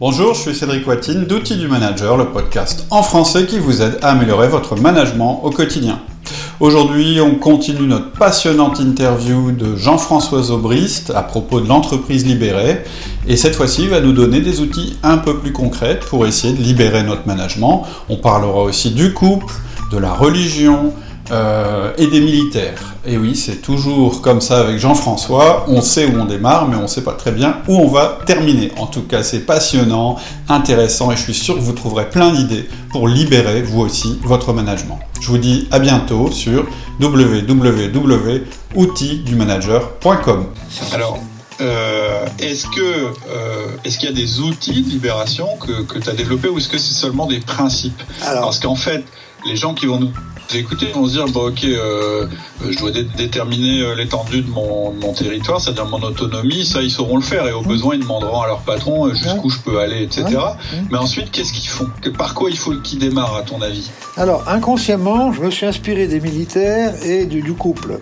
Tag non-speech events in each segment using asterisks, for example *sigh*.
Bonjour, je suis Cédric Watine d'Outils du Manager, le podcast en français qui vous aide à améliorer votre management au quotidien. Aujourd'hui, on continue notre passionnante interview de Jean-François Zobrist à propos de l'entreprise libérée. Et cette fois-ci, il va nous donner des outils un peu plus concrets pour essayer de libérer notre management. On parlera aussi du couple, de la religion, euh, et des militaires. Et oui, c'est toujours comme ça avec Jean-François, on sait où on démarre, mais on ne sait pas très bien où on va terminer. En tout cas, c'est passionnant, intéressant, et je suis sûr que vous trouverez plein d'idées pour libérer, vous aussi, votre management. Je vous dis à bientôt sur www.outildumanager.com. Alors, euh, est-ce que euh, est-ce qu'il y a des outils de libération que, que tu as développés ou est-ce que c'est seulement des principes? Parce qu'en fait, les gens qui vont nous écouter vont se dire bon ok euh, je dois déterminer euh, l'étendue de mon, mon territoire c'est-à-dire mon autonomie ça ils sauront le faire et au mmh. besoin ils demanderont à leur patron euh, jusqu'où je peux aller etc mmh. mais ensuite qu'est-ce qu'ils font? Par quoi il faut qu'ils démarrent à ton avis? Alors inconsciemment je me suis inspiré des militaires et du, du couple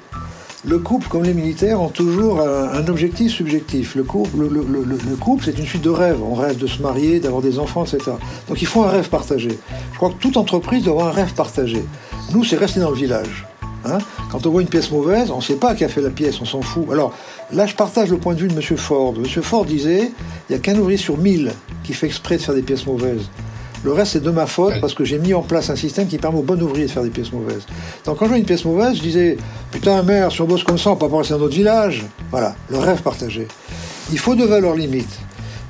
le couple, comme les militaires, ont toujours un, objectif subjectif. Le couple, le, couple, c'est une suite de rêves. On rêve de se marier, d'avoir des enfants, etc. Donc il faut un rêve partagé. Je crois que toute entreprise doit avoir un rêve partagé. Nous, c'est rester dans le village. Hein. Quand on voit une pièce mauvaise, on ne sait pas qui a fait la pièce, on s'en fout. Alors là, je partage le point de vue de M. Ford. M. Ford disait il n'y a qu'un ouvrier sur mille qui fait exprès de faire des pièces mauvaises. Le reste, c'est de ma faute parce que j'ai mis en place un système qui permet aux bons ouvriers de faire des pièces mauvaises. Donc quand je vois une pièce mauvaise, je disais Putain, mère, si on bosse comme ça, on peut pas passer dans notre village. Voilà, le rêve partagé. Il faut deux valeurs limites.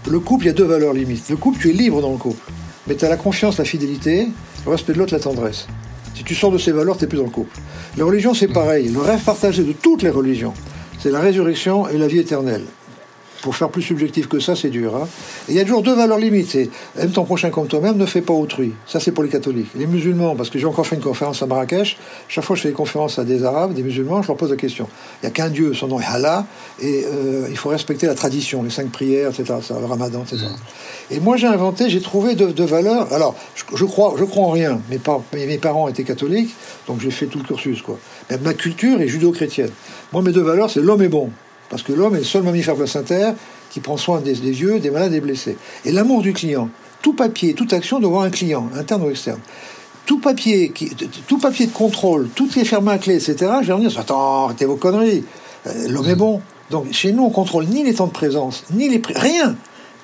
Le couple, il y a deux valeurs limites. Le couple, tu es libre dans le couple. Mais tu as la confiance, la fidélité, le respect de l'autre, la tendresse. Si tu sors de ces valeurs, tu n'es plus dans le couple. La religion, c'est pareil. Le rêve partagé de toutes les religions, c'est la résurrection et la vie éternelle. Pour faire plus subjectif que ça, c'est dur. Hein. il y a toujours deux valeurs limites. C'est aime ton prochain comme toi-même, ne fais pas autrui. Ça, c'est pour les catholiques. Les musulmans, parce que j'ai encore fait une conférence à Marrakech, chaque fois que je fais des conférences à des arabes, des musulmans, je leur pose la question. Il n'y a qu'un Dieu, son nom est Allah, et euh, il faut respecter la tradition, les cinq prières, etc., le ramadan, etc. Mm. Et moi, j'ai inventé, j'ai trouvé deux, valeurs. Alors, je, crois, je crois en rien. Mes, mes parents étaient catholiques, donc j'ai fait tout le cursus, quoi. Mais ma culture est judo-chrétienne. Moi, mes deux valeurs, c'est l'homme est bon. Parce que l'homme est le seul mammifère placentaire qui prend soin des, vieux, des malades, des blessés. Et l'amour du client. Tout papier, toute action doit avoir un client, interne ou externe. Tout papier, tout papier de contrôle, tout est fermé à clé, etc. Je vais revenir, attends, arrêtez vos conneries. Euh, l'homme est bon. Donc chez nous, on contrôle ni les temps de présence, ni les rien.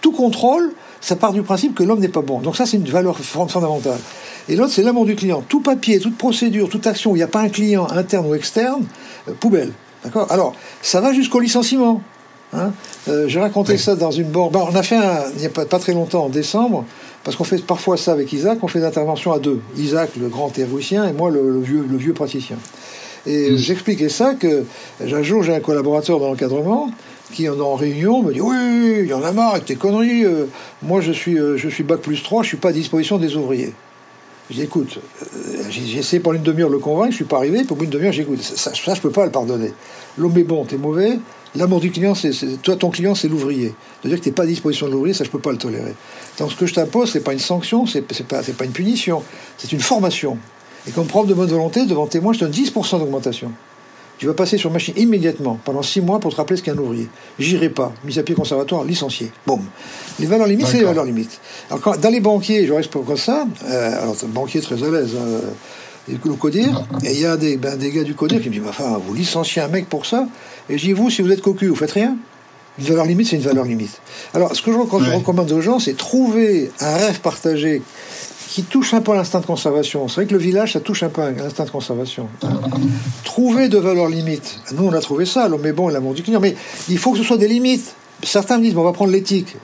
Tout contrôle, ça part du principe que l'homme n'est pas bon. Donc ça, c'est une valeur fondamentale. Et l'autre, c'est l'amour du client. Tout papier, toute procédure, toute action où il n'y a pas un client interne ou externe, euh, poubelle. D'accord Alors, ça va jusqu'au licenciement. Hein euh, J'ai raconté ça dans une borne. On a fait un, il n'y a pas, très longtemps, en décembre, parce qu'on fait parfois ça avec Isaac, on fait des interventions à deux. Isaac, le grand théoricien, et moi, le, vieux, le vieux praticien. Et mm. j'expliquais ça que, un jour, j'ai un collaborateur dans l'encadrement qui, en réunion, me dit Oui, il y en a marre avec tes conneries. Euh, moi, je suis, euh, je suis bac plus 3, je suis pas à disposition des ouvriers. Je dis, écoute, euh, j'ai essayé pendant une demi-heure de le convaincre, je suis pas arrivé, pour une demi-heure, j'écoute. Ça, ça, je peux pas le pardonner. L'homme est bon, t'es mauvais. L'amour du client, c'est toi, ton client, c'est l'ouvrier. De dire que t'es pas à disposition de l'ouvrier, ça, je peux pas le tolérer. Donc, ce que je t'impose, c'est pas une sanction, c'est pas, pas une punition, c'est une formation. Et comme preuve de bonne volonté, devant témoin, je te donne 10% d'augmentation. Tu vas passer sur machine immédiatement, pendant six mois, pour te rappeler ce qu'est un ouvrier. J'irai pas. Mise à pied conservatoire, licencié. Boum. Les valeurs limites, c'est les valeurs limites. Alors, dans les banquiers, je reste pour ça, euh, alors, banquier très à l'aise, hein, le CODIR, et il y a des, ben, des gars du CODIR qui me disent, enfin, vous licenciez un mec pour ça, et je dis, vous, si vous êtes cocu, vous faites rien une valeur limite, c'est une valeur limite. Alors, ce que je, recommande aux gens, c'est trouver un rêve partagé qui touche un peu à l'instinct de conservation. C'est vrai que le village, ça touche un peu à l'instinct de conservation. Trouver de valeurs limites. Nous, on a trouvé ça, l'homme est bon et l'amour du client. Mais il faut que ce soit des limites. Certains me disent, on va prendre l'éthique.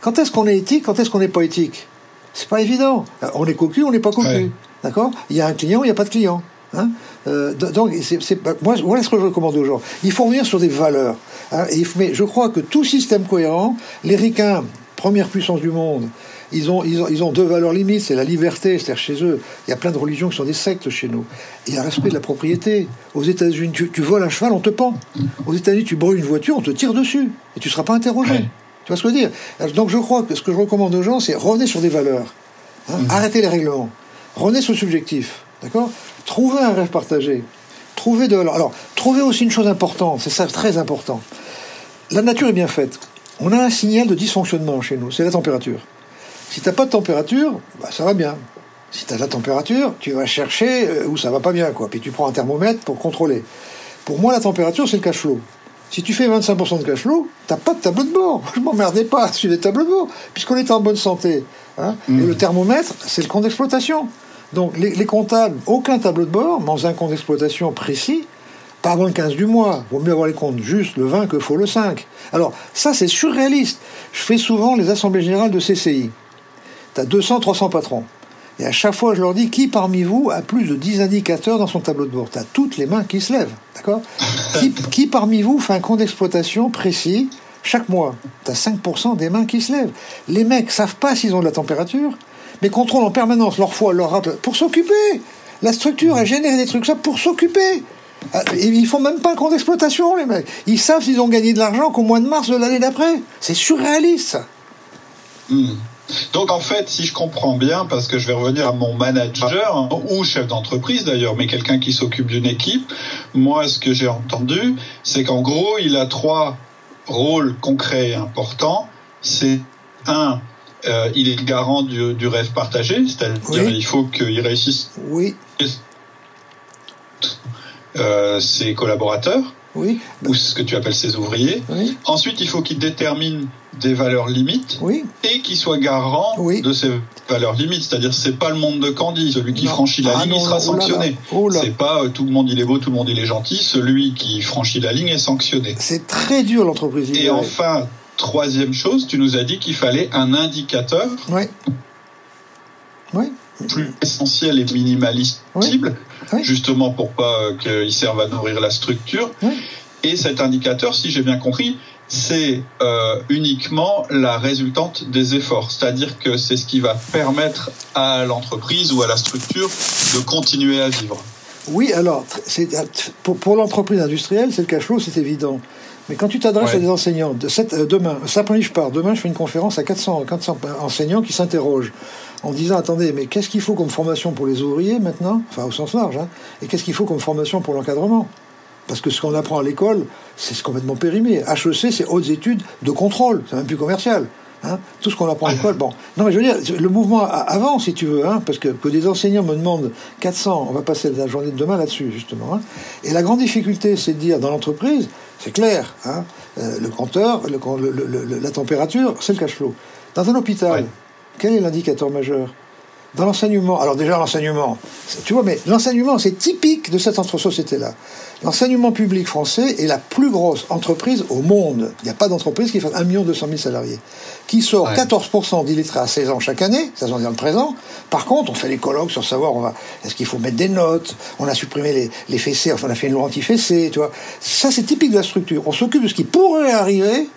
Quand est-ce qu'on est éthique Quand est-ce qu'on n'est pas éthique? C'est pas évident. On est cocu, on n'est pas cocu. D'accord Il y a un client, il n'y a pas de client. Hein euh, donc, c'est, moi, voilà ce que je recommande aux gens. Il faut revenir sur des valeurs. Hein, mais je crois que tout système cohérent, les ricains, première puissance du monde, ils ont, ils ont, deux valeurs limites, c'est la liberté, c'est-à-dire chez eux, il y a plein de religions qui sont des sectes chez nous. Il y a un respect de la propriété. Aux États-Unis, tu, voles un cheval, on te pend. Aux États-Unis, tu brûles une voiture, on te tire dessus. Et tu ne seras pas interrogé. Tu vois ce que je veux dire? Donc je crois que ce que je recommande aux gens, c'est revenez sur des valeurs. Hein. Mm. Arrêtez les règlements. Sur le subjectif. D'accord? Trouvez un rêve partagé. Trouvez de Alors, trouvez aussi une chose importante, c'est ça très important. La nature est bien faite. On a un signal de dysfonctionnement chez nous, c'est la température. Si tu n'as pas de température, bah, ça va bien. Si tu as de la température, tu vas chercher euh, où ça va pas bien, quoi. Puis tu prends un thermomètre pour contrôler. Pour moi, la température, c'est le cash flow. Si tu fais 25% de cash flow, t'as pas de tableau de bord. *laughs* Je m'emmerdais pas sur les tableaux de bord, puisqu'on est en bonne santé. Hein. Et mmh. le thermomètre, c'est le compte d'exploitation. Donc les, les, comptables, aucun tableau de bord, dans un compte d'exploitation précis, pas avant le 15 du mois. Vaut mieux avoir les comptes juste le 20 que faux le 5. Alors ça, c'est surréaliste. Je fais souvent les assemblées générales de CCI. Tu as 200, 300 patrons. Et à chaque fois, je leur dis qui parmi vous a plus de 10 indicateurs dans son tableau de bord? Tu as toutes les mains qui se lèvent. D'accord? Qui, parmi vous fait un compte d'exploitation précis chaque mois? Tu as 5% des mains qui se lèvent. Les mecs savent pas s'ils ont de la température, mais contrôlent en permanence leur foie, leur rate, pour s'occuper. La structure a généré des trucs ça pour s'occuper. Ah, ils font même pas un compte d'exploitation, les mecs. Ils savent s'ils ont gagné de l'argent qu'au mois de mars de l'année d'après. C'est surréaliste. Hmm. Donc en fait, si je comprends bien, parce que je vais revenir à mon manager, ou chef d'entreprise d'ailleurs, mais quelqu'un qui s'occupe d'une équipe, moi ce que j'ai entendu, c'est qu'en gros, il a trois rôles concrets et importants. C'est un, euh, il est garant du, rêve partagé, c'est-à-dire il faut qu'il réussisse oui. Euh, ses collaborateurs oui. ou ce que tu appelles ses ouvriers. Ensuite, il faut qu'il détermine des valeurs limites oui. et qu'il soit garant de ces valeurs limites. C'est-à-dire, c'est pas le monde de Candy. Celui qui franchit la ah ligne, il sera sanctionné. Oh c'est pas euh, tout le monde il est beau, tout le monde il est gentil. Celui qui franchit la ligne est sanctionné. C'est très dur l'entreprise. Et enfin, troisième chose, tu nous as dit qu'il fallait un indicateur. Oui. Oui plus essentiel et minimaliste possible, justement pour pas euh, qu'il serve à nourrir la structure. Et cet indicateur, si j'ai bien compris, c'est euh, uniquement la résultante des efforts. C'est-à-dire que c'est ce qui va permettre à l'entreprise ou à la structure de continuer à vivre. Oui, alors, pour, pour l'entreprise industrielle, c'est le cash flow, c'est évident. Mais quand tu t'adresses à des enseignants, de cette, euh, demain, ça je pars, demain je fais une conférence à 400, 400 enseignants qui s'interrogent en disant attendez, mais qu'est-ce qu'il faut comme formation pour les ouvriers maintenant? Enfin, au sens large, hein, et qu'est-ce qu'il faut comme formation pour l'encadrement? Parce que ce qu'on apprend à l'école, c'est complètement périmé. HEC, c'est hautes études de contrôle, c'est même plus commercial. Hein. Tout ce qu'on apprend à l'école, *laughs* bon. Non, mais je veux dire, le mouvement avance, si tu veux, hein, parce que, que des enseignants me demandent 400, on va passer la journée de demain là-dessus, justement. Hein. Et la grande difficulté, c'est de dire, dans l'entreprise, c'est clair, hein, euh, le compteur, le, la température, c'est le cash flow. Dans un hôpital, quel est l'indicateur majeur? Dans l'enseignement, alors déjà l'enseignement, tu vois, mais l'enseignement, c'est typique de cette entre-société-là. L'enseignement public français est la plus grosse entreprise au monde. Il n'y a pas d'entreprise qui fait 1 200 000 salariés. Qui sort 14% d'illettrés à 16 ans chaque année, ça j'en dire le présent. Par contre, on fait les colloques sur savoir, on va, est-ce qu'il faut mettre des notes, on a supprimé les, les fessées, enfin on a fait une loi anti-fessée, tu vois. Ça c'est typique de la structure. On s'occupe de ce qui pourrait arriver,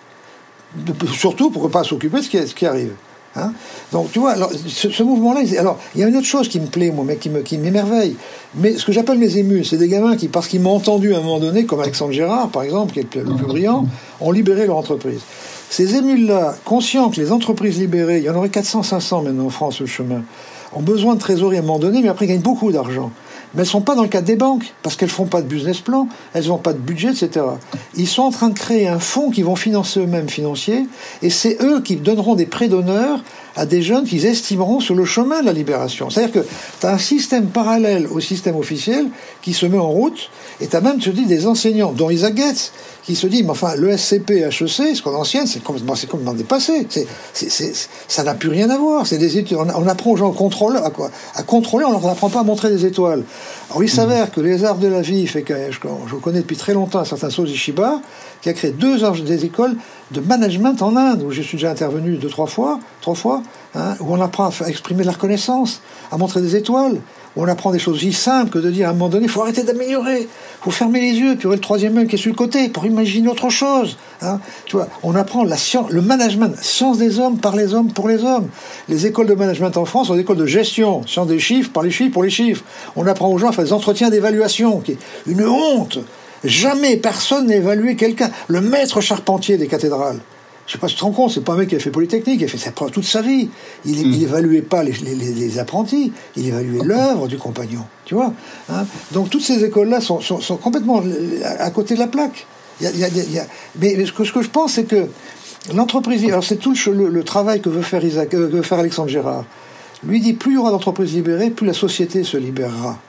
surtout pour ne pas s'occuper de ce qui arrive. Hein Donc, tu vois, alors, ce, mouvement-là, alors, il y a une autre chose qui me plaît, moi, mais qui, me, m'émerveille. Mais ce que j'appelle mes émus, c'est des gamins qui, parce qu'ils m'ont entendu à un moment donné, comme Alexandre Gérard, par exemple, qui est le, plus brillant, ont libéré leur entreprise. Ces émus-là, conscients que les entreprises libérées, il y en aurait 400, 500 maintenant en France, le chemin, ont besoin de trésorerie à un moment donné, mais après, ils gagnent beaucoup d'argent mais elles ne sont pas dans le cadre des banques, parce qu'elles ne font pas de business plan, elles n'ont pas de budget, etc. Ils sont en train de créer un fonds qui vont financer eux-mêmes financiers, et c'est eux qui donneront des prêts d'honneur à des jeunes qu'ils estimeront sur le chemin de la libération. C'est-à-dire que tu un système parallèle au système officiel qui se met en route, et tu as même, tu dis, des enseignants, dont Isaac Getz, qui se dit, mais enfin, le SCP, HEC, ce qu'on ancienne, c'est complètement, c'est complètement dépassé. C'est, c'est, ça n'a plus rien à voir. C'est des études. On, apprend aux gens à contrôler, à, quoi, à contrôler, on leur apprend pas à montrer des étoiles. Alors, il s'avère que les arts de la vie, fait que je, je connais depuis très longtemps un certain Sozi Shiba, qui a créé deux des écoles de management en Inde, où je suis déjà intervenu deux, trois fois, trois fois, hein, où on apprend à exprimer de la reconnaissance, à montrer des étoiles, on apprend des choses aussi simples que de dire à un moment donné, il faut arrêter d'améliorer, faut fermer les yeux, puis y aurait le troisième œil qui est sur le côté pour imaginer autre chose. Hein. Tu vois, on apprend la science, le management, science des hommes par les hommes pour les hommes. Les écoles de management en France sont des écoles de gestion, science des chiffres par les chiffres pour les chiffres. On apprend aux gens à faire des entretiens d'évaluation, qui est une honte. Jamais personne n'a évalué quelqu'un. Le maître charpentier des cathédrales. Je sais pas si tu te rends compte, c'est pas un mec qui a fait Polytechnique, il a fait ça toute sa vie. Il, n'évaluait hmm. pas les, apprentis, il évaluait l'œuvre du compagnon. Tu vois hein Donc toutes ces écoles-là sont, complètement à côté de la plaque. mais ce que, ce que je pense, c'est que L'entreprise, alors c'est tout le, travail que veut faire Isaac, que veut faire Alexandre Gérard. Lui dit plus il y aura d'entreprises libérées, plus la société se libérera.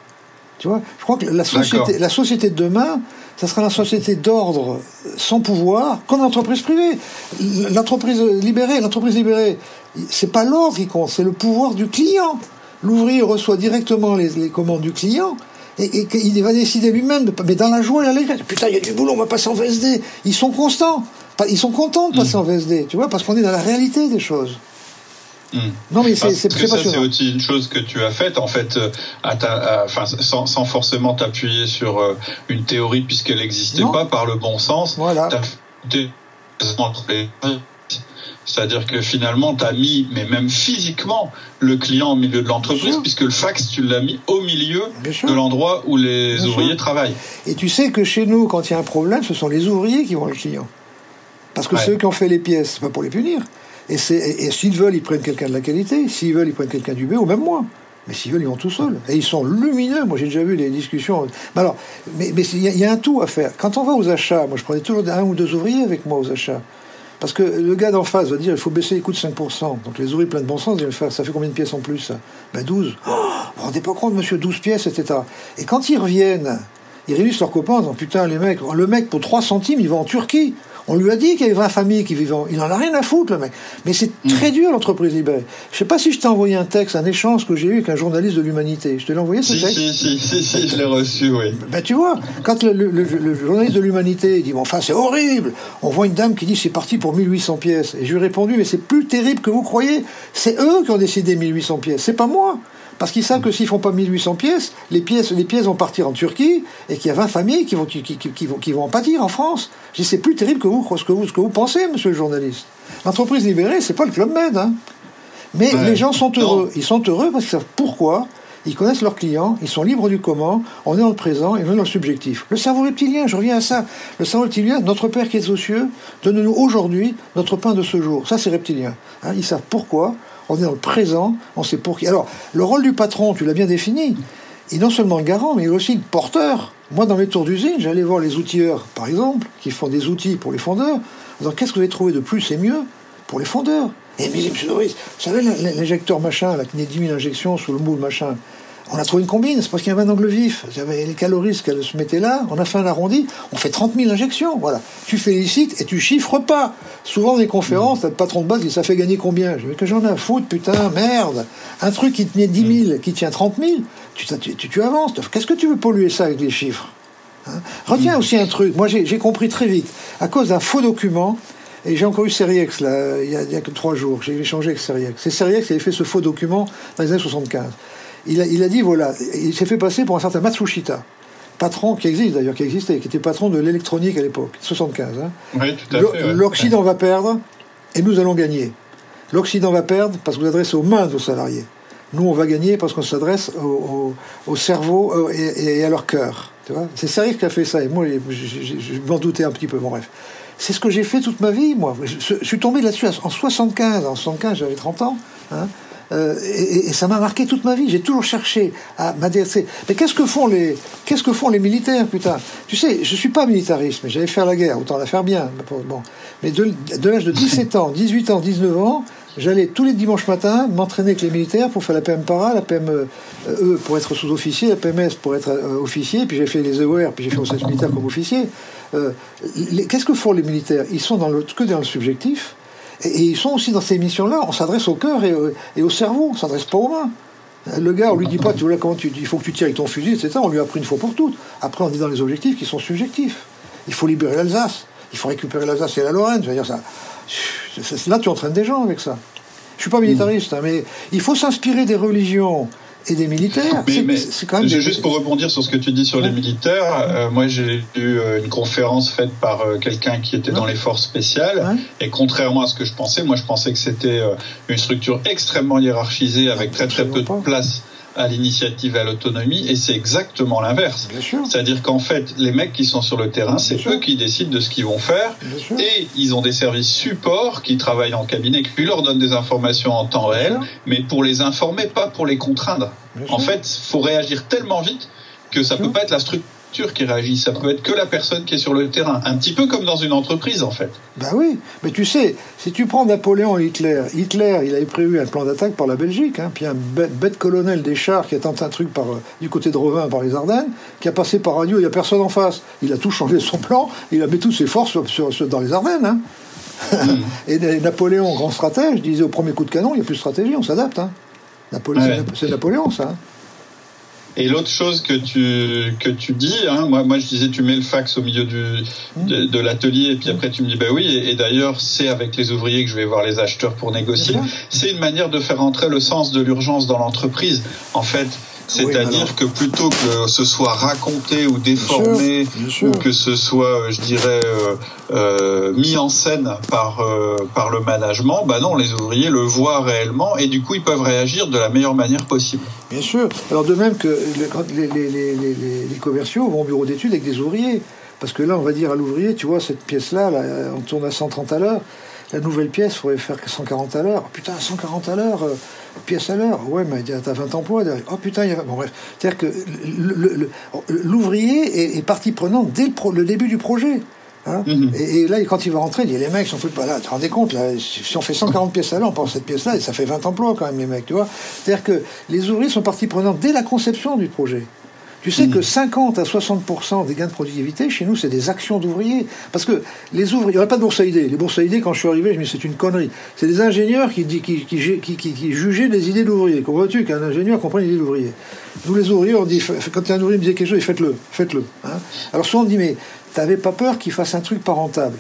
Tu vois Je crois que la société, la société de demain, ça sera la société d'ordre sans pouvoir, comme l'entreprise privée. L'entreprise libérée, l'entreprise libérée, c'est pas l'ordre qui compte, c'est le pouvoir du client. L'ouvrier reçoit directement les, commandes du client et, il va décider lui-même, mais dans la joie et l'allégresse. Putain, il y a du boulot, on va passer en VSD. Ils sont constants. Ils sont contents de passer mm. en VSD, tu vois, parce qu'on est dans la réalité des choses. Hmm. Non, mais c'est ça, c'est aussi une chose que tu as faite, en fait, euh, à enfin, sans, sans, forcément t'appuyer sur euh, une théorie puisqu'elle n'existait pas par le bon sens. Voilà. C'est-à-dire que finalement, tu as mis, mais même physiquement, le client au milieu de l'entreprise, puisque le fax, tu l'as mis au milieu de l'endroit où les ouvriers travaillent. Et tu sais que chez nous, quand il y a un problème, ce sont les ouvriers qui vont le client. Parce que ceux qui ont fait les pièces, pas pour les punir. Et, s'ils veulent, ils prennent quelqu'un de la qualité. S'ils veulent, ils prennent quelqu'un du B ou même moi. Mais s'ils veulent, ils vont tout seuls. Et ils sont lumineux. Moi, j'ai déjà vu des discussions. Mais alors, mais il y, a un tout à faire. Quand on va aux achats, moi, je prenais toujours un ou deux ouvriers avec moi aux achats. Parce que le gars d'en face va dire il faut baisser les coûts de 5%. Donc les ouvriers plein de bon sens disent ça fait combien de pièces en plus? Ben 12. Oh, vous vous rendez pas compte, monsieur, 12 pièces, etc. Et quand ils reviennent, ils réunissent leurs copains en disant putain, les mecs, le mec pour 3 centimes, il va en Turquie. On lui a dit qu'il y avait 20 familles qui vivent. Il n'en a rien à foutre, le mec. Mais c'est mm. très dur, l'entreprise libérée. Je sais pas si je t'ai envoyé un texte, un échange que j'ai eu avec un journaliste de l'Humanité. Je te l'ai envoyé, ce texte si, si, si, si, je l'ai reçu, oui. Ben, tu vois, quand le, journaliste de l'Humanité dit, bon, enfin, c'est horrible. On voit une dame qui dit, c'est parti pour 1800 pièces. Et je lui ai répondu, mais c'est plus terrible que vous croyez. C'est eux qui ont décidé 1800 pièces. C'est pas moi. Parce qu'ils savent que s'ils font pas 1800 pièces, les pièces, les pièces vont partir en Turquie et qu'il y a 20 familles qui vont, qui, qui, vont, qui vont en pâtir en France. Je dis, c'est plus terrible que vous, ce que vous, ce que vous pensez, monsieur le journaliste. L'entreprise libérée, c'est pas le Club Med, hein. Mais les gens sont heureux. Ils sont heureux parce qu'ils savent pourquoi. Ils connaissent leurs clients, ils sont libres du comment, on est dans le présent et on est dans le subjectif. Le cerveau reptilien, je reviens à ça. Le cerveau reptilien, notre Père qui est aux cieux, donne-nous aujourd'hui notre pain de ce jour. Ça, c'est reptilien. Hein. ils savent pourquoi, on est dans le présent, on sait pour qui. Alors, le rôle du patron, tu l'as bien défini, il est non seulement le garant, mais il est aussi le porteur. Moi, dans mes tours d'usine, j'allais voir les outilleurs, par exemple, qui font des outils pour les fondeurs, en qu'est-ce que vous avez trouvé de plus et mieux pour les fondeurs? Et me monsieur Doris, vous savez, l'injecteur machin, là, qui n'est 10 000 injections sous le moule machin, on a trouvé une combine, c'est parce qu'il y avait un angle vif. Il y avait les calories qu'elle se mettait là, on a fait un arrondi, on fait 30 000 injections. Voilà. Tu félicites et tu chiffres pas. Souvent, dans les conférences, le patron de base dit ça fait gagner combien? Je dis que j'en ai à foutre, putain, merde. Un truc qui tenait 10 000, qui tient 30 000, tu, tu, avances. Qu'est-ce que tu veux polluer ça avec des chiffres hein? Retiens aussi un truc. Moi, j'ai compris très vite. À cause d'un faux document, et j'ai encore eu Seriex, là, il y, a, que trois jours. J'ai échangé avec Seriex. C'est Seriex qui avait fait ce faux document dans les années 75 il a, dit voilà, il s'est fait passer pour un certain Matsushita, patron qui existe d'ailleurs, qui existait, qui était patron de l'électronique à l'époque, 75. Hein. Oui, tout à fait. L'Occident va perdre et nous allons gagner. L'Occident va perdre parce que vous adressez aux mains de vos salariés. Nous, on va gagner parce qu'on s'adresse au, cerveau euh, et, à leur cœur. C'est sérieux qui a fait ça. Et moi, je, m'en doutais un petit peu. Bon, bref. C'est ce que j'ai fait toute ma vie, moi. Je, suis tombé là-dessus en 75. En 75, j'avais 30 ans. Hein. Euh, et, ça m'a marqué toute ma vie. J'ai toujours cherché à m'adresser. Mais qu'est-ce que font les, qu'est-ce que font les militaires, putain? Tu sais, je suis pas militariste, mais j'allais faire la guerre, autant la faire bien. Bon, mais de, l'âge de 17 ans, 18 ans, 19 ans, j'allais tous les dimanches matins m'entraîner avec les militaires pour faire la PM para, la PM E pour être sous-officier, la PMS pour être euh, officier, puis j'ai fait les EOR, puis j'ai fait au service militaire comme officier. Euh, qu'est-ce que font les militaires? Ils sont dans le, que dans le subjectif. Et, ils sont aussi dans ces missions-là, on s'adresse au cœur et, au cerveau, on s'adresse pas aux mains. Le gars, on lui dit pas, tu vois, comment il faut que tu tires avec ton fusil, etc. On lui a pris une fois pour toutes. Après, on dit dans les objectifs qui sont subjectifs. Il faut libérer l'Alsace. Il faut récupérer l'Alsace et la Lorraine. Je veux dire, ça, là, tu entraînes des gens avec ça. Je suis pas militariste, hein, mais il faut s'inspirer des religions et des militaires. c'est quand même Juste pour rebondir sur ce que tu dis sur les militaires, euh, moi j'ai eu euh, une conférence faite par euh, quelqu'un qui était dans les forces spéciales, et contrairement à ce que je pensais, moi je pensais que c'était une structure extrêmement hiérarchisée avec très très peu de place à l'initiative et à l'autonomie, et c'est exactement l'inverse. C'est-à-dire qu'en fait, les mecs qui sont sur le terrain, c'est eux qui décident de ce qu'ils vont faire, et ils ont des services supports qui travaillent en cabinet, qui leur donnent des informations en temps réel, mais pour les informer, pas pour les contraindre. En fait, faut réagir tellement vite que ça peut pas être la structure qui réagit, ça peut être que la personne qui est sur le terrain, un petit peu comme dans une entreprise en fait. Ben oui, mais tu sais, si tu prends Napoléon et Hitler, Hitler, il avait prévu un plan d'attaque par la Belgique, hein, puis un bête, colonel des chars qui a tenté un truc par, euh, du côté de Revin par les Ardennes, qui a passé par radio, il n'y a personne en face. Il a tout changé son plan, il a mis toutes ses forces sur, dans les Ardennes. Hein. Hmm. *laughs* et Napoléon, grand stratège, disait au premier coup de canon, il n'y a plus de stratégie, on s'adapte. Hein. C'est Napoléon, ça. Et l'autre chose que tu que tu dis, hein, moi moi je disais tu mets le fax au milieu du de, de l'atelier et puis après tu me dis bah oui et, d'ailleurs c'est avec les ouvriers que je vais voir les acheteurs pour négocier. C'est une manière de faire entrer le sens de l'urgence dans l'entreprise. En fait, c'est-à-dire que plutôt que ce soit raconté ou déformé, ou que ce soit, je dirais, euh, euh, mis en scène par euh, par le management, bah non, les ouvriers le voient réellement et du coup ils peuvent réagir de la meilleure manière possible. Bien sûr. Alors de même que les, les, les, les commerciaux vont au bureau d'études avec des ouvriers. Parce que là, on va dire à l'ouvrier, tu vois, cette pièce-là, là, on tourne à 130 à l'heure. La nouvelle pièce, il faudrait faire 140 à l'heure. Putain, 140 à l'heure pièce à l'heure. Ouais, mais t'as 20 emplois derrière. Oh putain, il y a... Bon, bref. C'est-à-dire que l'ouvrier est, partie prenante dès le, début du projet. Hein. Mhm. et, là, quand il va rentrer, il dit les mecs s'en foutent pas là. Tu te rendais compte, là, si on fait 140 pièces à l'heure, on pense cette pièce-là, et ça fait 20 emplois quand même, les mecs, tu vois. C'est-à-dire que les ouvriers sont partie prenante dès la conception du projet. Tu sais que 50 à 60% des gains de productivité, chez nous, c'est des actions d'ouvriers. Parce que les ouvriers, il n'y aurait pas de bourse à idées. Les bourses à idées, quand je suis arrivé, je me dis c'est une connerie. C'est des ingénieurs qui, qui, qui, qui, jugeaient des idées d'ouvriers. Comprends-tu qu'un ingénieur comprend une idée d'ouvrier? Nous, les ouvriers, on dit, quand un ouvrier me disait quelque chose, faites-le, faites-le. Hein. Alors souvent, on dit, mais t'avais pas peur qu'il fasse un truc pas rentable?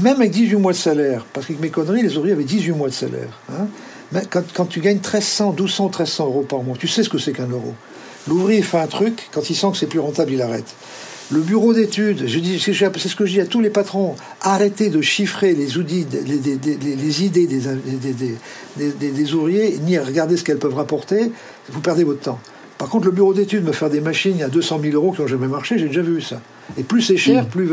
Même avec 18 mois de salaire, parce qu'avec mes conneries, les ouvriers avaient 18 mois de salaire. Hein. Quand tu gagnes 1300, 1200, 1300 euros par mois, tu sais ce que c'est qu'un euro. L'ouvrier fait un truc, quand il sent que c'est plus rentable, il arrête. Le bureau d'études, je dis, c'est ce que je dis à tous les patrons, arrêtez de chiffrer les, outils, les, idées des, des, ouvriers, ni regarder ce qu'elles peuvent rapporter, vous perdez votre temps. Par contre, le bureau d'études me faire des machines à 200 000 euros qui n'ont jamais marché, j'ai déjà vu ça. Et plus c'est cher, mmh. plus...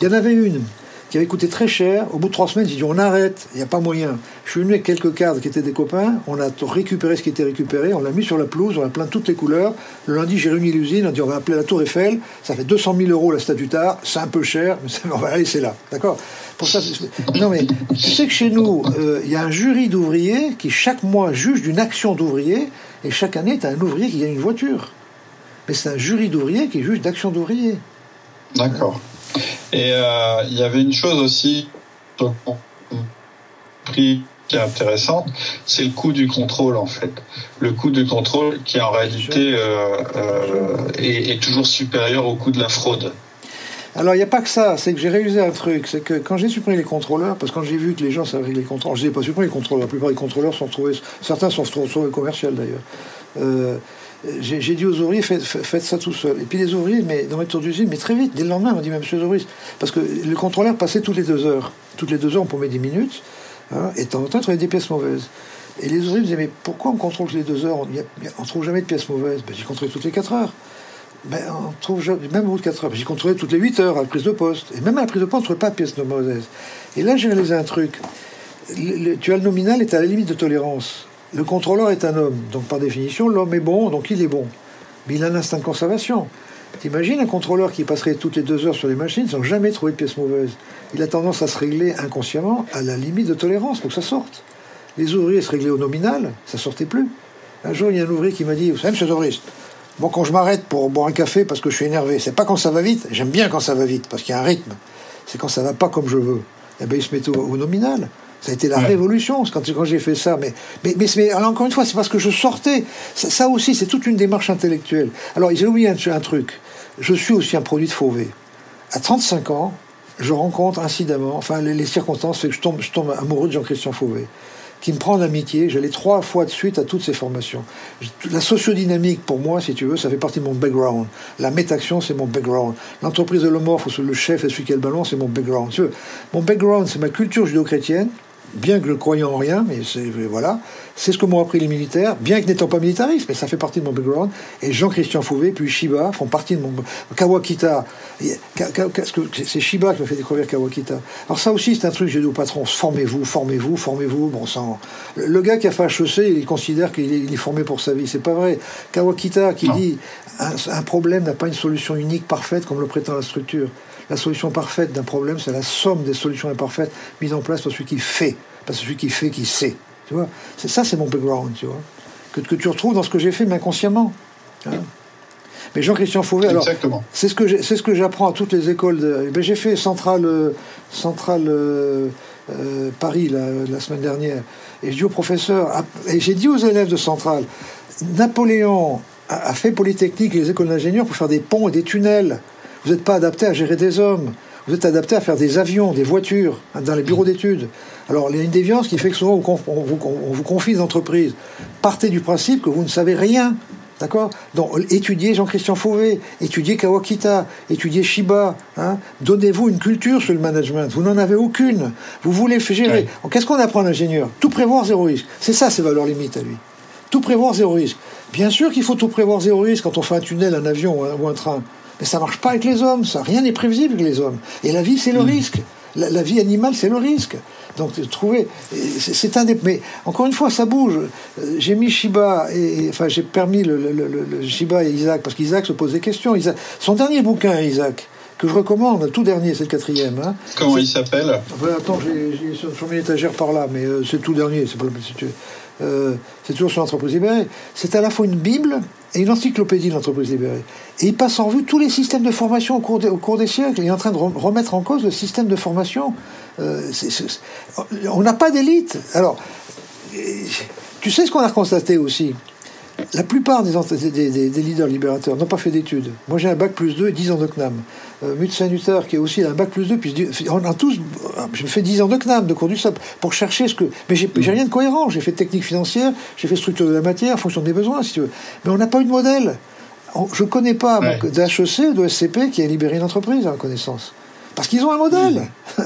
Il y en avait une qui avait coûté très cher. Au bout de trois semaines, j'ai dit on arrête, il n'y a pas moyen. Je suis venu avec quelques cadres qui étaient des copains, on a récupéré ce qui était récupéré, on l'a mis sur la pelouse, on a plein toutes les couleurs. Le lundi, j'ai réuni l'usine, on a dit on va appeler la Tour Eiffel, ça fait 200 000 euros la statutaire, c'est un peu cher, mais on va la là, d'accord? Non mais tu sais que chez nous, euh, il y a un jury d'ouvriers qui chaque mois juge d'une action d'ouvrier, et chaque année, tu as un ouvrier qui gagne une voiture. Mais c'est un jury d'ouvriers qui juge d'action d'ouvrier. D'accord. Et euh, il y avait une chose aussi qui est intéressante, c'est le coût du contrôle en fait. Le coût du contrôle qui en réalité euh, euh, est, toujours supérieur au coût de la fraude. Alors, il n'y a pas que ça, c'est que j'ai réalisé un truc, c'est que quand j'ai supprimé les contrôleurs, parce que quand j'ai vu que les gens savaient les contrôleurs, je n'ai pas supprimé les contrôleurs, la plupart des contrôleurs sont retrouvés, certains sont retrouvés commerciaux d'ailleurs j'ai dit aux ouvriers, faites, ça tout seul. Et puis les ouvriers, mais dans mes tours d'usine, mais très vite, dès le lendemain, on dit, mais monsieur Zoris, parce que le contrôleur passait toutes les deux heures. Toutes les deux heures, on pouvait 10 minutes, hein, et de temps en temps, il trouvait des pièces mauvaises. Et les ouvriers me disaient, mais pourquoi on contrôle toutes les deux heures? On ne trouve jamais de pièces mauvaises. Ben, j'ai contrôlé toutes les 4 heures. Ben, on trouve même au bout de 4 heures. Ben, j'ai contrôlé toutes les 8 heures à la prise de poste. Et même à la prise de poste, on ne trouvait pas de pièces mauvaises. Et là, j'ai réalisé un truc. tu as le nominal est à la limite de tolérance. Le contrôleur est un homme, donc par définition, l'homme est bon, donc il est bon. Mais il a un instinct de conservation. T'imagines un contrôleur qui passerait toutes les deux heures sur les machines sans jamais trouver de pièces mauvaises Il a tendance à se régler inconsciemment à la limite de tolérance pour que ça sorte. Les ouvriers se réglaient au nominal, ça sortait plus. Un jour, il y a un ouvrier qui m'a dit Vous savez, monsieur Doris, moi, quand je m'arrête pour boire un café parce que je suis énervé, c'est pas quand ça va vite, j'aime bien quand ça va vite, parce qu'il y a un rythme. C'est quand ça va pas comme je veux. Eh bien, il se met au nominal. Ça a été la révolution quand, quand j'ai fait ça. Mais, mais, mais, alors encore une fois, c'est parce que je sortais. Ça, aussi, c'est toute une démarche intellectuelle. Alors, j'ai oublié un, un, truc. Je suis aussi un produit de Fauvé. À 35 ans, je rencontre incidemment, enfin, les, circonstances fait que je tombe, je tombe amoureux de Jean-Christian Fauvé qui me prend d'amitié. J'allais trois fois de suite à toutes ces formations. La sociodynamique, pour moi, si tu veux, ça fait partie de mon background. La métaction, c'est mon background. L'entreprise de l'homorphe, le chef est celui qui a le ballon, c'est mon background. Tu veux, mon background, c'est ma culture judéo-chrétienne, bien que je ne croyais en rien, mais c'est, voilà, c'est ce que m'ont appris les militaires, bien que n'étant pas militariste, mais ça fait partie de mon background. Et Jean-Christian Fouvé, puis Shiba font partie de mon Kawakita. C'est Shiba qui m'a fait découvrir Kawakita. Alors ça aussi, c'est un truc que j'ai dit au patron formez-vous, formez-vous, formez-vous. Bon sang. Le gars qui a fait HEC, il considère qu'il est, formé pour sa vie. C'est pas vrai. Kawakita qui dit un, un problème n'a pas une solution unique, parfaite, comme le prétend la structure. La solution parfaite d'un problème, c'est la somme des solutions imparfaites mises en place par celui qui fait, pas celui qui fait qui sait. Tu vois? C'est ça, c'est mon background, tu vois. Que, que tu retrouves dans ce que j'ai fait, mais inconsciemment. Hein. mais Jean-Christian Fauvet, alors, c'est ce que c'est ce que j'apprends à toutes les écoles. De, ben, j'ai fait Centrale, Centrale euh, euh, Paris la, semaine dernière, et je dis au professeur, et j'ai dit aux élèves de Centrale, Napoléon a, a fait Polytechnique et les écoles d'ingénieurs pour faire des ponts et des tunnels. Vous n'êtes pas adapté à gérer des hommes. Vous êtes adapté à faire des avions, des voitures, dans les bureaux d'études. Alors, il y a une déviance qui fait que souvent, on vous, confie des entreprises. Partez du principe que vous ne savez rien. D'accord? Donc, étudiez Jean-Christian Fauvé, étudiez Kawakita, étudiez Shiba. Hein. Donnez-vous une culture sur le management. Vous n'en avez aucune. Vous voulez gérer. Qu'est-ce qu'on apprend à l'ingénieur? Tout prévoir, zéro risque. C'est ça ses valeurs limites à lui. Tout prévoir, zéro risque. Bien sûr qu'il faut tout prévoir, zéro risque quand on fait un tunnel, un avion ou un train. Mais ça marche pas avec les hommes, ça. Rien n'est prévisible avec les hommes. Et la vie, c'est le hmm. risque. La, vie animale, c'est le risque. Donc, trouver, c'est un des. Mais encore une fois, ça bouge. Euh, j'ai mis Shiba, et, enfin, j'ai permis le, Shiba et Isaac, parce qu'Isaac se pose des questions. son dernier bouquin, Isaac, que je recommande, le tout dernier, c'est le quatrième. Hein. Comment il s'appelle? Attends, j'ai sur, mes étagères par là, mais euh, c'est le tout dernier, c'est pas le. Euh, c'est toujours sur l'entreprise libérée. C'est à la fois une Bible et une encyclopédie de l'entreprise libérée. Et il passe en vue tous les systèmes de formation au cours, des siècles. Il est en train de remettre en cause le système de formation. Euh, on n'a pas d'élite. Alors, tu sais ce qu'on a constaté aussi? La plupart des, des, leaders libérateurs n'ont pas fait d'études. Moi, j'ai un bac plus 2 et 10 ans de CNAM. Euh, Luther, qui est aussi un bac plus 2, puis on a tous. Je me fais 10 ans de CNAM, de cours du SAP, pour chercher ce que. Mais j'ai rien de cohérent. J'ai fait technique financière, j'ai fait structure de la matière, en fonction des besoins, si tu veux. Mais on n'a pas eu de modèle. Je ne connais pas ouais. d'HEC, de SCP qui a libéré une entreprise, à ma connaissance. Parce qu'ils ont un modèle. *laughs*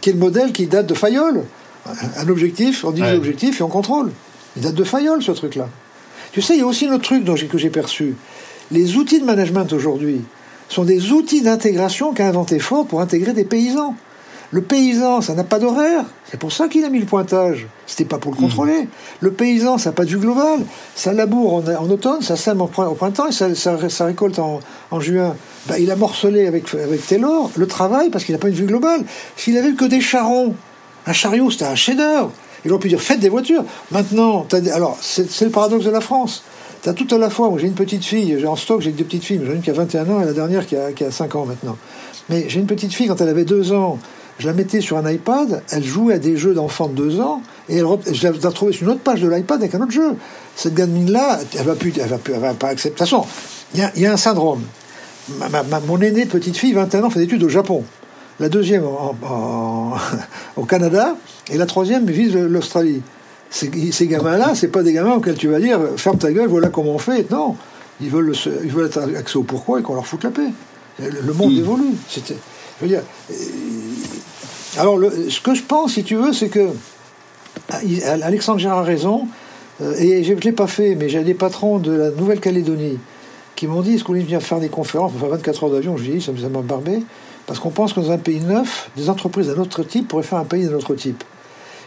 qui est le modèle qui date de Fayol. Un objectif, on dit l'objectif et on contrôle. Il date de Fayol, ce truc-là. Tu sais, il y a aussi un autre truc que j'ai perçu. Les outils de management aujourd'hui sont des outils d'intégration qu'a inventé Ford pour intégrer des paysans. Le paysan, ça n'a pas d'horaire. C'est pour ça qu'il a mis le pointage. C'était pas pour le contrôler. Mmh. Le paysan, ça n'a pas de vue globale. Ça laboure en, automne, ça sème au printemps et ça, récolte en, juin. Ben, il a morcelé avec, avec Taylor le travail parce qu'il n'a pas une vue globale. S'il avait que des charrons, un chariot, c'était un chef-d'œuvre. Ils ont pu dire faites des voitures. Maintenant, alors c'est le paradoxe de la France. Tu as tout à la fois, moi j'ai une petite fille, j'ai en stock, j'ai deux petites filles, j'en ai une qui a 21 ans et la dernière qui a, qui a 5 ans maintenant. Mais j'ai une petite fille, quand elle avait 2 ans, je la mettais sur un iPad, elle jouait à des jeux d'enfants de 2 ans, et elle, je la retrouvais sur une autre page de l'iPad avec un autre jeu. Cette gamine-là, elle va plus, elle va plus, elle va pas accepter. De toute façon, il y, y a, un syndrome. mon aînée petite fille, 21 ans, fait des études au Japon la deuxième *laughs* au Canada, et la troisième vise l'Australie. Ces, ces gamins-là, c'est pas des gamins auxquels tu vas dire ferme ta gueule, voilà comment on fait. Non, ils veulent, ils veulent être accès au pourquoi et qu'on leur foute la paix. Le, monde évolue. je veux dire, euh, alors, ce que je pense, si tu veux, c'est que Alexandre Gérard a raison, euh, et je ne l'ai pas fait, mais j'ai des patrons de la Nouvelle-Calédonie qui m'ont dit est-ce qu'on vient faire des conférences, on fait 24 heures d'avion, je dis ça m'a barbé. Parce qu'on pense que dans un pays neuf, des entreprises d'un autre type pourraient faire un pays d'un autre type.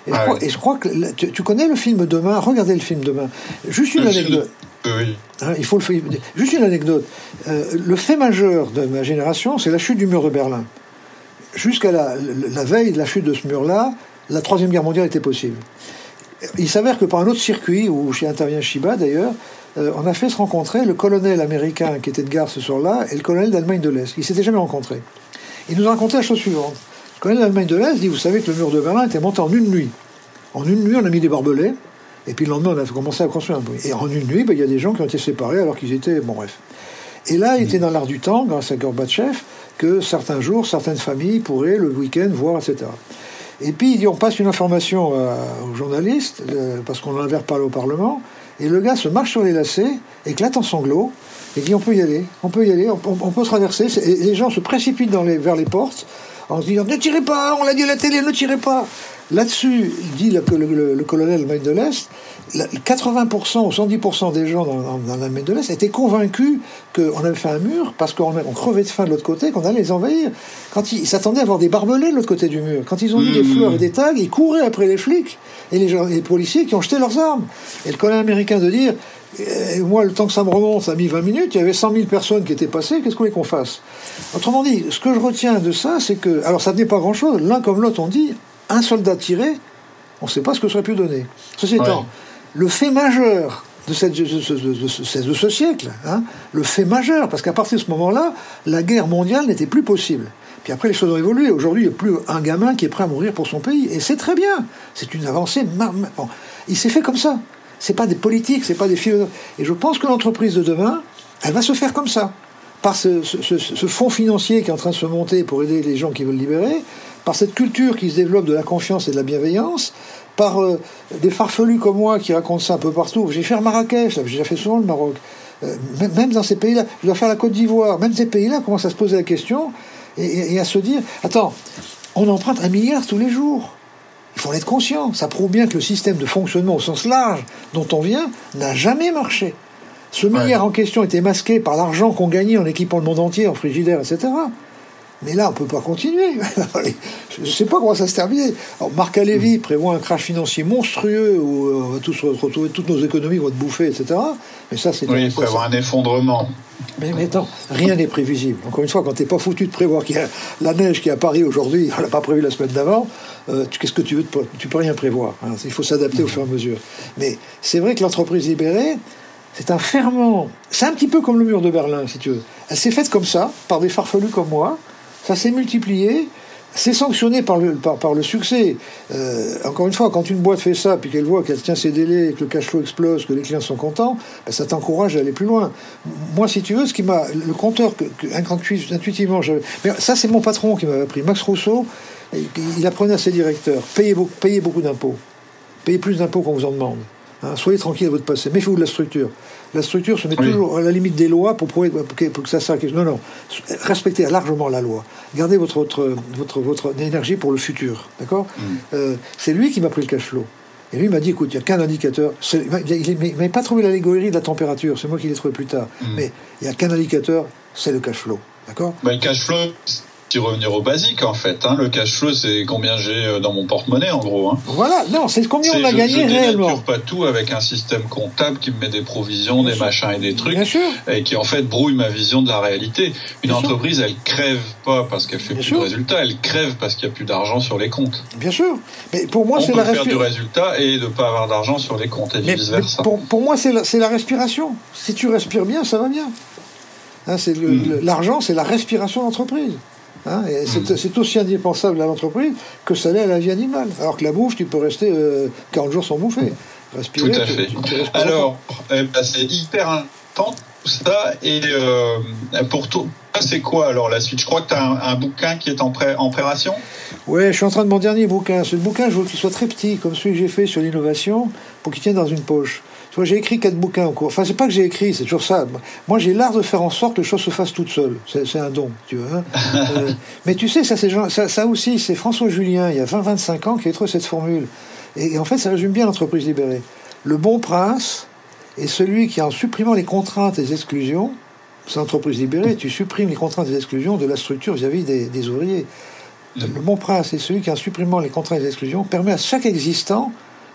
Et, je, crois, que tu, connais le film Demain, regardez le film Demain. Juste une anecdote. Oui. Hein, il faut le Juste une anecdote. Euh, le fait majeur de ma génération, c'est la chute du mur de Berlin. Jusqu'à la, veille de la chute de ce mur-là, la Troisième Guerre mondiale était possible. Il s'avère que par un autre circuit, où intervient Shiba d'ailleurs, euh, on a fait se rencontrer le colonel américain qui était de garde ce soir-là et le colonel d'Allemagne de l'Est. Ils s'étaient jamais rencontrés. Il nous a raconté la chose suivante. Le colonel d'Allemagne de l'Est dit Vous savez que le mur de Berlin était monté en une nuit. En une nuit, on a mis des barbelés, et puis le lendemain, on a commencé à construire un bruit. Et en une nuit, ben, il y a des gens qui ont été séparés alors qu'ils étaient. Bon, bref. Et là, il était dans l'art du temps, grâce à Gorbatchev, que certains jours, certaines familles pourraient, le week-end, voir, etc. Et puis, il dit on passe une information euh, aux journalistes, parce qu'on en avait reparlé au Parlement, et le gars se marche sur les lacets, éclate en sanglots, et dit on peut y aller, on peut y aller, on, peut traverser. Et les gens se précipitent vers les portes en se disant ne tirez pas, on l'a dit à la télé, ne tirez pas. Là-dessus, dit le, le, colonel Maine de l'Est, 80% ou 110% des gens dans, dans, la Maine de l'Est étaient convaincus qu'on avait fait un mur parce qu'on on crevait de faim de l'autre côté, qu'on allait les envahir. Quand ils s'attendaient à voir des barbelés de l'autre côté du mur. Quand ils ont vu des mmh. fleurs et des tags, ils couraient après les flics et les, les policiers qui ont jeté leurs armes. Et le colonel américain de dire et moi, le temps que ça me remonte, ça a mis 20 minutes, il y avait 100 000 personnes qui étaient passées, qu'est-ce qu'on voulait qu'on fasse? Autrement dit, ce que je retiens de ça, c'est que, alors ça n'est pas grand-chose, l'un comme l'autre, on dit, un soldat tiré, on ne sait pas ce que ça aurait pu donner. Ceci étant, le fait majeur de, cette, de, ce, siècle, hein, le fait majeur, parce qu'à partir de ce moment-là, la guerre mondiale n'était plus possible. Puis après, les choses ont évolué. Aujourd'hui, il n'y a plus un gamin qui est prêt à mourir pour son pays. Et c'est très bien. C'est une avancée. Bon, il s'est fait comme ça c'est pas des politiques, c'est pas des philosophes. Et je pense que l'entreprise de demain, elle va se faire comme ça. Par ce, fonds financier qui est en train de se monter pour aider les gens qui veulent libérer, par cette culture qui se développe de la confiance et de la bienveillance, par euh, des farfelus comme moi qui racontent ça un peu partout. J'ai fait Marrakech, j'ai déjà fait souvent le Maroc. Euh, même dans ces pays-là, je dois faire la Côte d'Ivoire, même ces pays-là commencent à se poser la question et à se dire, attends, on emprunte un milliard tous les jours. Il faut en être conscient. Ça prouve bien que le système de fonctionnement au sens large dont on vient n'a jamais marché. Ce milliard en question était masqué par l'argent qu'on gagnait en équipant le monde entier, en frigidaire, etc. Mais là, on ne peut pas continuer. *laughs* Je ne sais pas comment ça se termine. Alors, Marc Alévi mm. prévoit un crash financier monstrueux où euh, on va tous retrouver, toutes nos économies vont être bouffées, etc. Mais ça, c'est. Oui, il prévoit un effondrement. Mais, attends, rien n'est prévisible. Encore une fois, quand tu n'es pas foutu de prévoir qu'il y a la neige qui est à Paris aujourd'hui, *laughs* on l'a pas prévu la semaine d'avant, euh, qu'est-ce que tu veux Tu peux rien prévoir. Hein. Il faut s'adapter au fur et à mesure. Mais c'est vrai que l'entreprise libérée, c'est un ferment. C'est un petit peu comme le mur de Berlin, si tu veux. Elle s'est faite comme ça, par des farfelus comme moi. Ça s'est multiplié. C'est sanctionné par le, par, le succès. Euh, encore une fois, quand une boîte fait ça, puis qu'elle voit qu'elle tient ses délais, que le cash flow explose, que les clients sont contents, ben, ça t'encourage à aller plus loin. Moi, si tu veux, ce qui m'a. Le compteur, intuitivement, Mais ça, c'est mon patron qui m'avait appris. Max Rousseau, il apprenait à ses directeurs payez, beaucoup, payez beaucoup d'impôts. Payez plus d'impôts qu'on vous en demande. Hein, soyez tranquille à votre passé. Méfiez-vous de la structure. La structure se met toujours à la limite des lois pour, pour, que ça serve Non, non. Respectez largement la loi. Gardez votre, votre, votre, votre énergie pour le futur. D'accord mm. euh, C'est lui qui m'a pris le cash flow. Et lui m'a dit écoute, il n'y a qu'un indicateur. Il n'avait pas trouvé l'allégorie de la température. C'est moi qui l'ai trouvé plus tard. Mm. Mais il n'y a qu'un indicateur c'est le cash flow. D'accord bah, Le cash flow, revenir au basique en fait. Hein. Le cash flow, c'est combien j'ai euh, dans mon porte-monnaie en gros. Hein. Voilà, non, c'est combien on a gagné je réellement. Je pas tout avec un système comptable qui me met des provisions, des machins et des trucs, et qui en fait brouille ma vision de la réalité. Une entreprise, elle crève pas parce qu'elle fait plus de résultats, elle crève parce qu'il n'y a plus d'argent sur les comptes. Bien sûr, mais pour moi c'est la faire du résultat et de pas avoir d'argent sur les comptes et vice versa. Pour, pour, moi c'est la, la respiration. Si tu respires bien, ça va bien. Hein, hmm. L'argent, c'est la respiration d'entreprise. Hein, c'est aussi indispensable à l'entreprise que ça l'est à la vie animale. Alors que la bouffe, tu peux rester 40 euh, jours sans bouffer. Respirer, tout à fait. Alors, eh ben, c'est hyper important tout ça. Et euh, pour toi, c'est quoi alors la suite? Je crois que tu as un, bouquin qui est en, pré en préparation Oui, je suis en train de mon dernier bouquin. Ce bouquin, je veux qu'il soit très petit, comme celui que j'ai fait sur l'innovation, pour qu'il tienne dans une poche. Tu vois, j'ai écrit quatre bouquins en cours. Enfin, c'est pas que j'ai écrit, c'est toujours ça. Moi, j'ai l'art de faire en sorte que les choses se fassent toutes seules. C'est un don, tu vois. Hein. *laughs* Euh, mais tu sais, ça, ça, ça aussi, c'est François Julien, il y a 20-25 ans, qui a trouvé cette formule. Et, en fait, ça résume bien l'entreprise libérée. Le bon prince est celui qui, en supprimant les contraintes et les exclusions, c'est l'entreprise libérée, tu supprimes les contraintes et les exclusions de la structure vis-à-vis des, des, ouvriers. Mm. Le bon prince est celui qui, en supprimant les contraintes et les exclusions, permet à chaque existant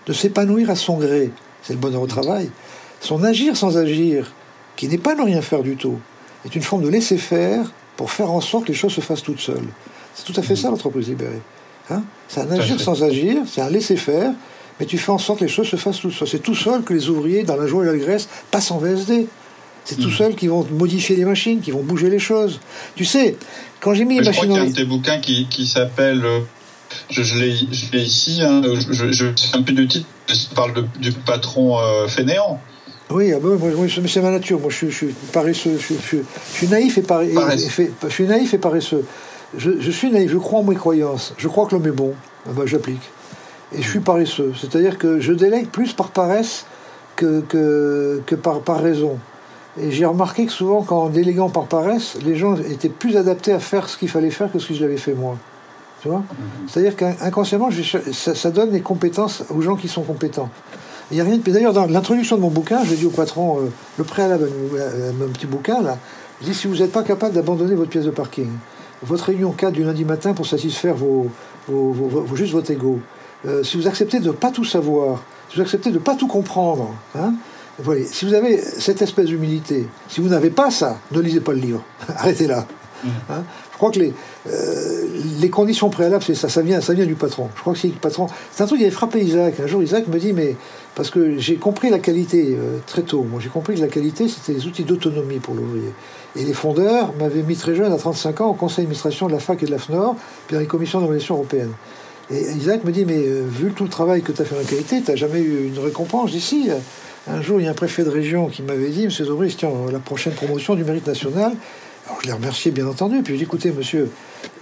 de s'épanouir à son gré c'est le bonheur au travail. Son agir sans agir, qui n'est pas ne rien faire du tout, est une forme de laisser faire pour faire en sorte que les choses se fassent toutes seules. C'est tout à fait ça l'entreprise libérée. Hein? C'est un agir sans agir, c'est un laisser faire, mais tu fais en sorte que les choses se fassent toutes seules. C'est tout seul que les ouvriers, dans la joie et la graisse, passent en VSD. C'est tout hmm. seul qui vont modifier les machines, qui vont bouger les choses. Tu sais, quand j'ai mis les machines. Crois qu'il y a un de tes bouquins qui, qui s'appelle euh, je, je l'ai ici, hein, je, je un peu du titre, je parle du patron euh, fainéant. Oui, ah moi, c'est ma nature. Moi, je, suis paresseux. Je, suis naïf et, paresseux. je suis naïf et paresseux. Je, suis naïf. Je crois en mes croyances. Je crois que l'homme est bon. Ah bah, j'applique. Et je suis paresseux. C'est-à-dire que je délègue plus par paresse que, que, que par, par raison. Et j'ai remarqué que souvent, quand en déléguant par paresse, les gens étaient plus adaptés à faire ce qu'il fallait faire que ce que je l'avais fait moi. Tu vois C'est-à-dire qu'inconsciemment, ça, ça, donne des compétences aux gens qui sont compétents. Il y a rien de... D'ailleurs, dans l'introduction de mon bouquin, j'ai dit au patron, euh, le préalable à mon petit bouquin, là, je dis si vous n'êtes pas capable d'abandonner votre pièce de parking, votre réunion 4 du lundi matin pour satisfaire vos, vos, juste votre ego, euh, si vous acceptez de ne pas tout savoir, si vous acceptez de ne pas tout comprendre, hein, voyez, si vous avez cette espèce d'humilité, si vous n'avez pas ça, ne lisez pas le livre. *laughs* Arrêtez là. Mm. Hein. Je crois que les, euh, les conditions préalables, c'est ça, ça vient, ça vient du patron. Je crois que c'est le patron. C'est un truc qui avait frappé Isaac. Un jour, Isaac me dit, mais parce que j'ai compris la qualité euh, très tôt. Moi, j'ai compris que la qualité, c'était les outils d'autonomie pour l'ouvrier. Et les fondeurs m'avaient mis très jeune, à 35 ans, au conseil d'administration de la FAC et de la FNOR, puis dans les commissions d'organisation européenne. Et Isaac me dit, mais euh, vu tout le travail que tu as fait en qualité, tu n'as jamais eu une récompense? D'ici Un jour, il y a un préfet de région qui m'avait dit, Monsieur Zobris, tiens, la prochaine promotion du mérite national. Alors je l'ai remercié, bien entendu. Puis je lui ai dit, écoutez, monsieur,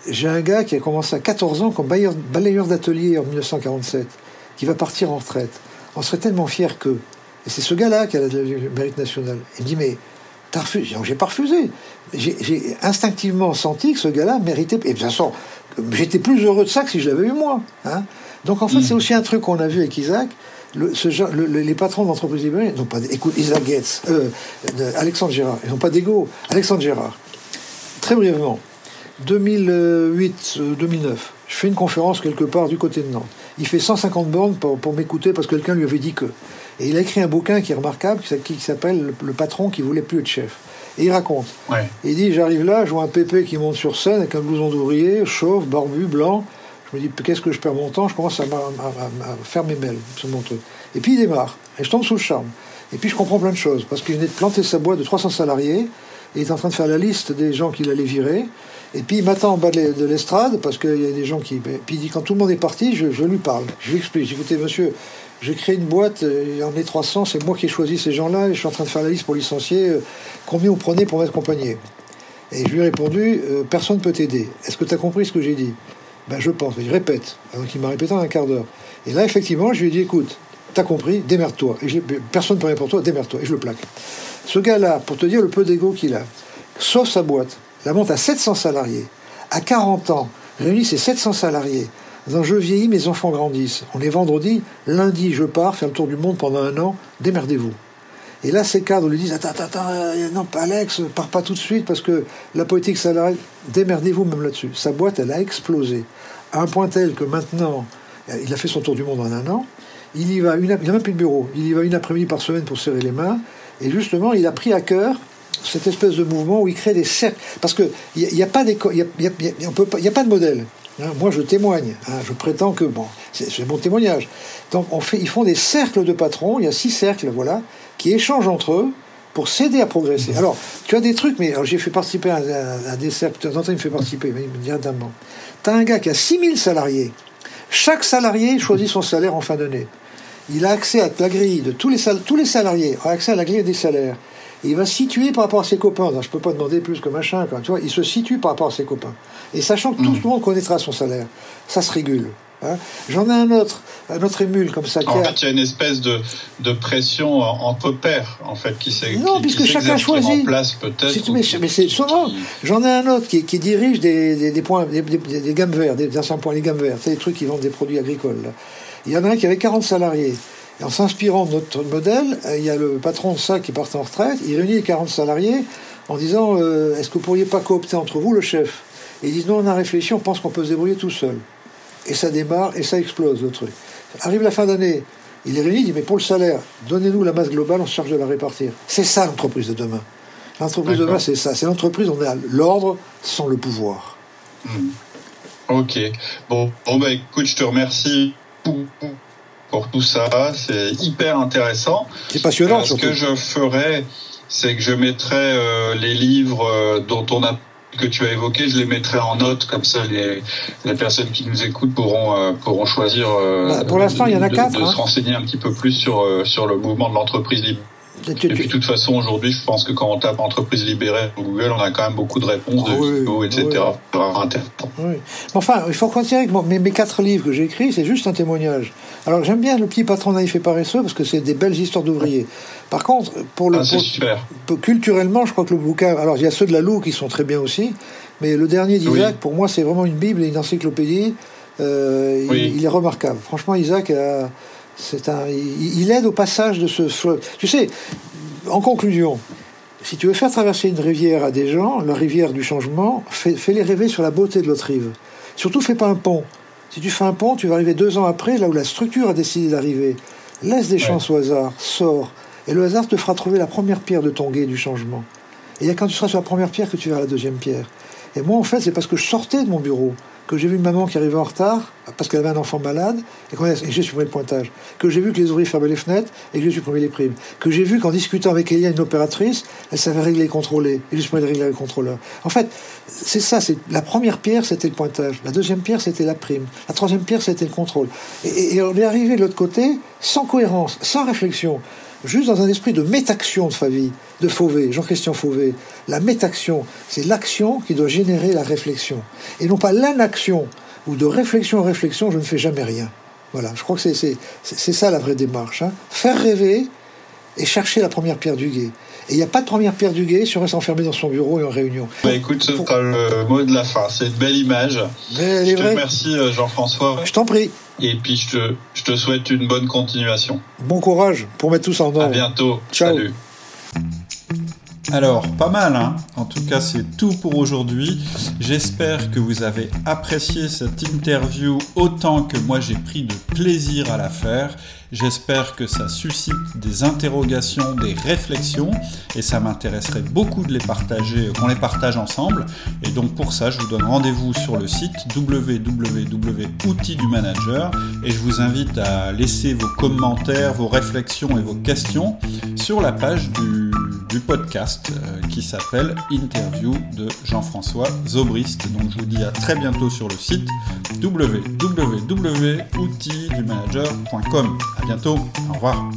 j'ai un gars qui a commencé à 14 ans comme balayeur d'atelier en 1947, qui va partir en retraite. On serait tellement fiers que. Et c'est ce gars-là qui a le mérite national. Il me dit, mais t'as refusé J'ai pas refusé. J'ai instinctivement senti que ce gars-là méritait. Et bien sûr, j'étais plus heureux de ça que si je l'avais eu moi. Hein. Donc en fait, c'est hmm. aussi un truc qu'on a vu avec Isaac. Le, ce genre, les patrons d'entreprises libérées n'ont pas. Écoute, Isaac Getz, euh, Alexandre Gérard, ils n'ont pas d'ego. Alexandre Gérard, très brièvement, 2008-2009, euh, je fais une conférence quelque part du côté de Nantes. Il fait 150 bornes pour, m'écouter parce que quelqu'un lui avait dit que. Et il a écrit un bouquin qui est remarquable, qui, s'appelle le, patron qui voulait plus être chef. Et il raconte. Il dit J'arrive là, je vois un pépé qui monte sur scène avec un blouson d'ouvrier, chauve, barbu, blanc. Je me dis Qu'est-ce que je perds mon temps? Je commence à, faire mes mails sur mon truc. Et puis il démarre. Et je tombe sous le charme. Et puis je comprends plein de choses. Parce qu'il venait de planter sa boîte de 300 salariés. Il est en train de faire la liste des gens qu'il allait virer. Et puis il m'attend en bas de l'estrade, parce qu'il y a des gens qui. Puis il dit quand tout le monde est parti, je, lui parle. Je lui explique. Écoutez, monsieur, j'ai créé une boîte, il y en a 300, c'est moi qui ai choisi ces gens-là, et je suis en train de faire la liste pour licencier. Euh, combien vous prenez pour m'être accompagné? Et je lui ai répondu euh, personne ne peut t'aider. Est-ce que tu as compris ce que j'ai dit? Ben je pense. Je répète. Donc il m'a répété en un quart d'heure. Et là, effectivement, je lui ai dit écoute, t'as compris, démerde-toi. Et personne ne peut rien pour toi, démerde-toi. Et je le plaque. Ce gars-là, pour te dire le peu d'ego qu'il a, sauf sa boîte, la monte à 700 salariés. À 40 ans, réunit ces 700 salariés. Dans Je vieillis, mes enfants grandissent. On est vendredi, lundi, je pars faire le tour du monde pendant un an, démerdez-vous. Et là, ces cadres lui disent Attends, attends, attends, euh, non, pas Alex, pars pas tout de suite parce que la politique salariale, démerdez-vous même là-dessus. Sa boîte, elle a explosé. À un point tel que maintenant, il a fait son tour du monde en un an. Il y va, il n'a même plus de bureau. Il y va une après-midi par semaine pour serrer les mains. Et justement, il a pris à cœur cette espèce de mouvement où il crée des cercles. Parce qu'il n'y a, pas a, a, pas de modèle. Hein. moi, je témoigne. Hein. je prétends que, bon, c'est mon témoignage. Donc, on fait, ils font des cercles de patrons. Il y a six cercles, voilà, qui échangent entre eux pour s'aider à progresser. Alors, tu as des trucs, mais j'ai fait participer à, des cercles. De temps il me fait participer, mais il me dit. Tu as un gars qui a 6000 salariés. Chaque salarié choisit son salaire en fin d'année. Il a accès à la grille de tous les, tous les salariés, ont accès à la grille des salaires il va se situer par rapport à ses copains. Je je peux pas demander plus que machin. Tu vois, il se situe par rapport à ses copains. Et sachant que tout hmm. le monde connaîtra son salaire, ça se régule. Hein. J'en ai un autre, un autre émule comme ça. En fait, il y a une espèce de, de pression entre pairs, en fait, qui s'est Non, puisque chacun choisit. place peut-être. Mais, c'est souvent. J'en ai un autre qui, qui dirige des, des, points, des, des, gammes vertes, des anciens points, les gammes vertes. C'est des trucs qui vendent des produits agricoles. Il y en a un qui avait 40 salariés en s'inspirant de notre modèle, euh, il y a le patron de ça qui part en retraite, il réunit les 40 salariés en disant euh, Est-ce que vous pourriez pas coopter entre vous le chef? Et ils disent Non, on a réfléchi, on pense qu'on peut se débrouiller tout seul. Et ça démarre et ça explose le truc. Arrive la fin d'année, il est réuni, il dit Mais pour le salaire, donnez-nous la masse globale, on se charge de la répartir. C'est ça l'entreprise de demain. L'entreprise de demain, c'est ça. C'est l'entreprise, on a l'ordre sans le pouvoir. Hmm. Ok. Bon, bon bah, écoute, je te remercie pour tout ça. C'est hyper intéressant. C'est passionnant. Euh, ce que je ferai, c'est que je mettrai euh, les livres euh, dont on a que tu as évoqué, je les mettrai en note comme ça les, les personnes qui nous écoutent pourront pourront choisir. Bah, pour l'instant, il y en a quatre. De, hein. se renseigner un petit peu plus sur sur le mouvement de l'entreprise libre et puis, de toute façon, aujourd'hui, je pense que quand on tape entreprise libérée sur Google, on a quand même beaucoup de réponses de ah vidéos, etc. Oui. Enfin, il faut continuer avec mes, mes quatre livres que j'ai écrits, c'est juste un témoignage. Alors, j'aime bien le petit patron naïf et paresseux parce que c'est des belles histoires d'ouvriers. Par contre, pour le ah, super. culturellement, je crois que le bouquin. Alors, il y a ceux de la Loue qui sont très bien aussi. Mais le dernier d'Isaac, pour moi, c'est vraiment une Bible et une encyclopédie. Euh, il, est remarquable. Franchement, Isaac, c'est un, il, aide au passage de ce Tu sais, en conclusion, si tu veux faire traverser une rivière à des gens, la rivière du changement, fais-les rêver sur la beauté de l'autre rive. Surtout, fais pas un pont. Si tu fais un pont, tu vas arriver deux ans après, là où la structure a décidé d'arriver. Laisse des chances au hasard, sors. Et le hasard te fera trouver la première pierre de ton guet du changement. Et il y a quand tu seras sur la première pierre que tu verras la deuxième pierre. Et moi, en fait, c'est parce que je sortais de mon bureau que j'ai vu une maman qui arrivait en retard parce qu'elle avait un enfant malade et, que j'ai supprimé le pointage, que j'ai vu que les ouvriers fermaient les fenêtres et que j'ai supprimé les primes, que j'ai vu qu'en discutant avec Elia, une opératrice, elle savait régler et contrôler et j'ai supprimé les régler le contrôleur. En fait, c'est ça. C'est la première pierre, c'était le pointage. La deuxième pierre, c'était la prime. La troisième pierre, c'était le contrôle. Et, et on est arrivé de l'autre côté sans cohérence, sans réflexion juste dans un esprit de métaction de Favie, de Fauvet, Jean-Christian Fauvet. La métaction, c'est l'action qui doit générer la réflexion. Et non pas l'inaction, où de réflexion en réflexion, je ne fais jamais rien. Voilà, je crois que c'est ça la vraie démarche. Hein. Faire rêver et chercher la première pierre du guet. Et il n'y a pas de première pierre du guet si on reste enfermé dans son bureau et en réunion. Bah écoute, ce sera le mot de la fin. C'est une belle image. Mais je te remercie euh, Jean-François. Je t'en prie. Et puis je te, je te souhaite une bonne continuation. Bon courage pour mettre tout ça en ordre. À bientôt. Ciao. Salut. Alors, pas mal, hein En tout cas, c'est tout pour aujourd'hui. J'espère que vous avez apprécié cette interview autant que moi j'ai pris de plaisir à la faire. J'espère que ça suscite des interrogations, des réflexions, et ça m'intéresserait beaucoup de les partager, qu'on les partage ensemble. Et donc pour ça, je vous donne rendez-vous sur le site www.outils du manager, et je vous invite à laisser vos commentaires, vos réflexions et vos questions sur la page du du podcast euh, qui s'appelle Interview de Jean-François Zobrist. Donc je vous dis à très bientôt sur le site www.outildumanager.com. À bientôt, au revoir.